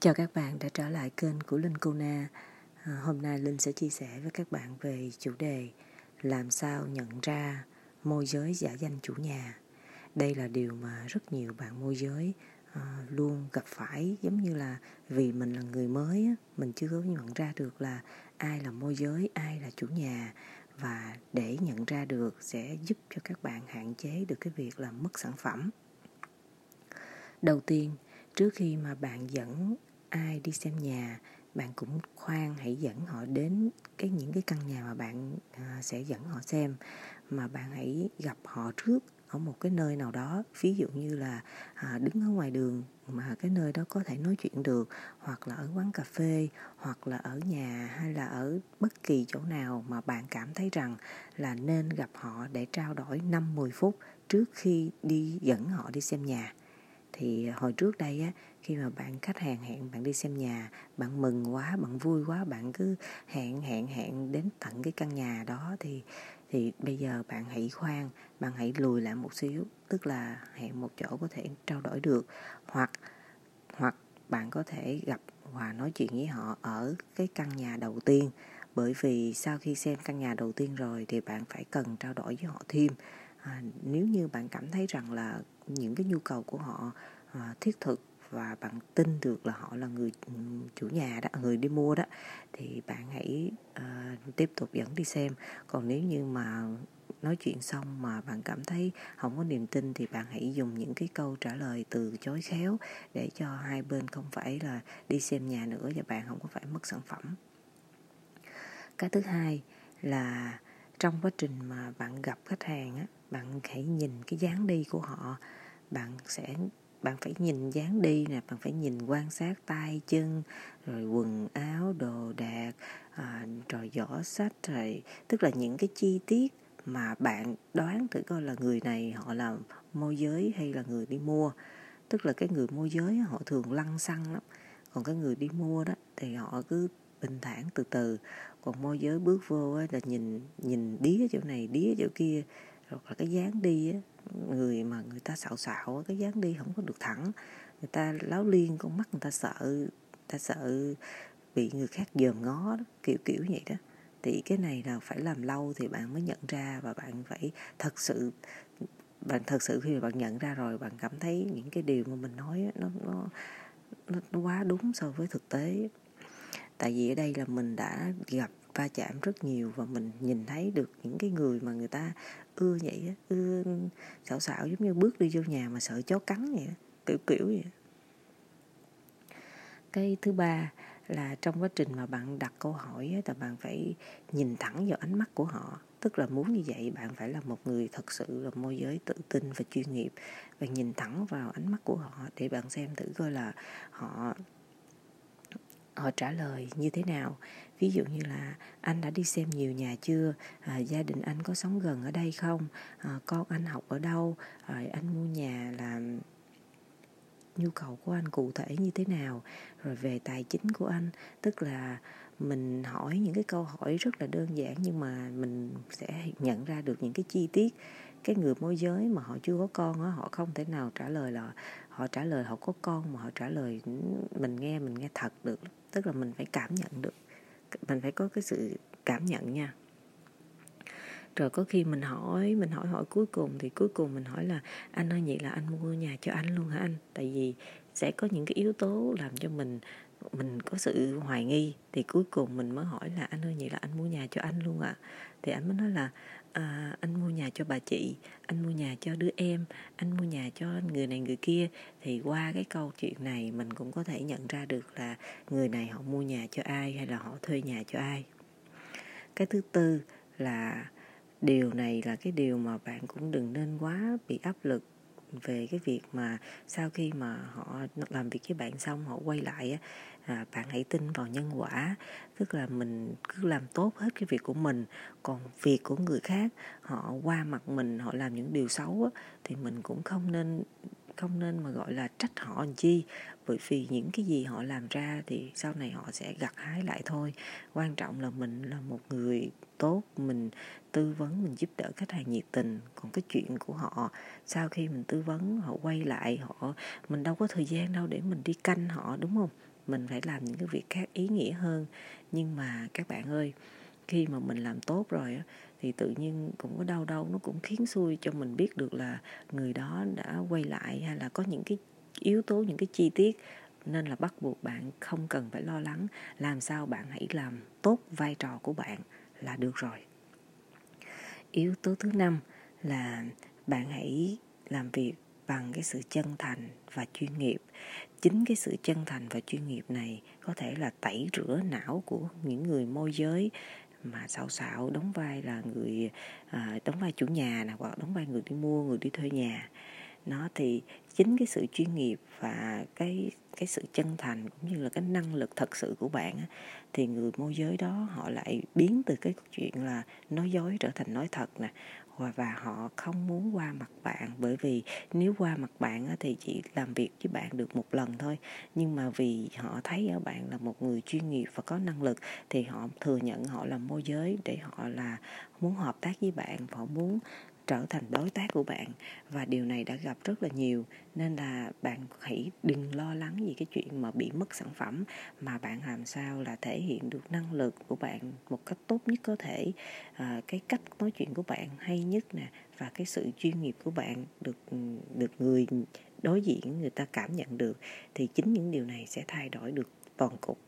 Chào các bạn đã trở lại kênh của Linh Cô Na. À, hôm nay Linh sẽ chia sẻ với các bạn về chủ đề làm sao nhận ra môi giới giả danh chủ nhà. Đây là điều mà rất nhiều bạn môi giới à, luôn gặp phải giống như là vì mình là người mới mình chưa có nhận ra được là ai là môi giới, ai là chủ nhà và để nhận ra được sẽ giúp cho các bạn hạn chế được cái việc là mất sản phẩm. Đầu tiên, trước khi mà bạn dẫn ai đi xem nhà bạn cũng khoan hãy dẫn họ đến cái những cái căn nhà mà bạn à, sẽ dẫn họ xem. Mà bạn hãy gặp họ trước ở một cái nơi nào đó. Ví dụ như là à, đứng ở ngoài đường mà cái nơi đó có thể nói chuyện được hoặc là ở quán cà phê hoặc là ở nhà hay là ở bất kỳ chỗ nào mà bạn cảm thấy rằng là nên gặp họ để trao đổi 5-10 phút trước khi đi dẫn họ đi xem nhà thì hồi trước đây á, khi mà bạn khách hàng hẹn bạn đi xem nhà, bạn mừng quá, bạn vui quá, bạn cứ hẹn hẹn hẹn đến tận cái căn nhà đó thì thì bây giờ bạn hãy khoan, bạn hãy lùi lại một xíu, tức là hẹn một chỗ có thể trao đổi được. Hoặc hoặc bạn có thể gặp và nói chuyện với họ ở cái căn nhà đầu tiên. Bởi vì sau khi xem căn nhà đầu tiên rồi thì bạn phải cần trao đổi với họ thêm à, nếu như bạn cảm thấy rằng là những cái nhu cầu của họ à, thiết thực và bạn tin được là họ là người ừ, chủ nhà đó à, người đi mua đó thì bạn hãy uh, tiếp tục dẫn đi xem. Còn nếu như mà nói chuyện xong mà bạn cảm thấy không có niềm tin thì bạn hãy dùng những cái câu trả lời từ chối khéo để cho hai bên không phải là đi xem nhà nữa và bạn không có phải mất sản phẩm. Cái thứ hai là trong quá trình mà bạn gặp khách hàng á bạn hãy nhìn cái dáng đi của họ. Bạn sẽ bạn phải nhìn dáng đi nè bạn phải nhìn quan sát tay chân rồi quần áo đồ đạc à, rồi giỏ sách rồi tức là những cái chi tiết mà bạn đoán thử coi là người này họ là môi giới hay là người đi mua. Tức là cái người môi giới họ thường lăng xăng lắm. Còn cái người đi mua đó thì họ cứ bình thản từ từ. Còn môi giới bước vô là nhìn nhìn đía chỗ này đía chỗ kia hoặc là cái dáng đi á người mà người ta xạo xạo cái dáng đi không có được thẳng. Người ta láo liên con mắt người ta sợ người ta sợ bị người khác dòm ngó đó, kiểu kiểu vậy đó. Thì cái này là phải làm lâu thì bạn mới nhận ra và bạn phải thật sự bạn thật sự khi mà bạn nhận ra rồi bạn cảm thấy những cái điều mà mình nói nó nó nó quá đúng so với thực tế. Tại vì ở đây là mình đã gặp va chạm rất nhiều và mình nhìn thấy được những cái người mà người ta ưa vậy á ưa xạo xạo giống như bước đi vô nhà mà sợ chó cắn vậy kiểu kiểu vậy cái thứ ba là trong quá trình mà bạn đặt câu hỏi á, thì bạn phải nhìn thẳng vào ánh mắt của họ. Tức là muốn như vậy bạn phải là một người thật sự là môi giới tự tin và chuyên nghiệp. Và nhìn thẳng vào ánh mắt của họ để bạn xem thử coi là họ họ trả lời như thế nào? Ví dụ như là anh đã đi xem nhiều nhà chưa? À, gia đình anh có sống gần ở đây không? À, con anh học ở đâu? À, anh mua nhà là nhu cầu của anh cụ thể như thế nào? Rồi về tài chính của anh. Tức là mình hỏi những cái câu hỏi rất là đơn giản nhưng mà mình sẽ nhận ra được những cái chi tiết cái người môi giới mà họ chưa có con á, họ không thể nào trả lời là họ trả lời họ có con mà họ trả lời ừ, mình nghe mình nghe thật được. Tức là mình phải cảm nhận được, mình phải có cái sự cảm nhận nha. Rồi có khi mình hỏi mình hỏi hỏi cuối cùng thì cuối cùng mình hỏi là, anh ơi, vậy là anh mua nhà cho anh luôn hả anh? Tại vì sẽ có những cái yếu tố làm cho mình mình có sự hoài nghi thì cuối cùng mình mới hỏi là anh ơi vậy là anh mua nhà cho anh luôn ạ à? thì anh mới nói là à, anh mua nhà cho bà chị anh mua nhà cho đứa em anh mua nhà cho người này người kia thì qua cái câu chuyện này mình cũng có thể nhận ra được là người này họ mua nhà cho ai hay là họ thuê nhà cho ai cái thứ tư là điều này là cái điều mà bạn cũng đừng nên quá bị áp lực về cái việc mà sau khi mà họ làm việc với bạn xong họ quay lại á à, bạn hãy tin vào nhân quả. Tức là mình cứ làm tốt hết cái việc của mình còn việc của người khác họ qua mặt mình họ làm những điều xấu á, thì mình cũng không nên không nên mà, gọi là, trách họ làm chi. Bởi vì những cái gì họ làm ra thì sau này họ sẽ gặt hái lại thôi. Quan trọng là mình là một người tốt, mình tư vấn, mình giúp đỡ khách hàng nhiệt tình. Còn cái chuyện của họ, sau khi mình tư vấn, họ quay lại, họ, mình đâu có thời gian đâu để mình đi canh họ, đúng không? Mình phải làm những cái việc khác ý nghĩa hơn. Nhưng mà các bạn ơi khi mà mình làm tốt rồi thì tự nhiên cũng có đau đâu nó cũng khiến xui cho mình biết được là người đó đã quay lại hay là có những cái yếu tố, những cái chi tiết nên là bắt buộc bạn không cần phải lo lắng. Làm sao bạn hãy làm tốt vai trò của bạn là được rồi. Yếu tố thứ năm là bạn hãy làm việc bằng cái sự chân thành và chuyên nghiệp. Chính cái sự chân thành và chuyên nghiệp này có thể là tẩy rửa não của những người môi giới mà xạo xạo đóng vai là người à, đóng vai chủ nhà nè hoặc đóng vai người đi mua người đi thuê nhà nó thì chính cái sự chuyên nghiệp và cái cái sự chân thành cũng như là cái năng lực thật sự của bạn thì người môi giới đó họ lại biến từ cái chuyện là nói dối trở thành nói thật nè, và họ không muốn qua mặt bạn. Bởi vì nếu qua mặt bạn thì chỉ làm việc với bạn được một lần thôi. Nhưng mà vì họ thấy ở bạn là một người chuyên nghiệp và có năng lực, thì họ thừa nhận họ là môi giới để họ là muốn hợp tác với bạn họ muốn trở thành đối tác của bạn. Và điều này đã gặp rất là nhiều nên là bạn hãy đừng lo lắng vì cái chuyện mà bị mất sản phẩm mà bạn làm sao là thể hiện được năng lực của bạn một cách tốt nhất có thể. À, cái cách nói chuyện của bạn hay nhất nè và cái sự chuyên nghiệp của bạn được được người đối diện người ta cảm nhận được thì chính những điều này sẽ thay đổi được toàn cục.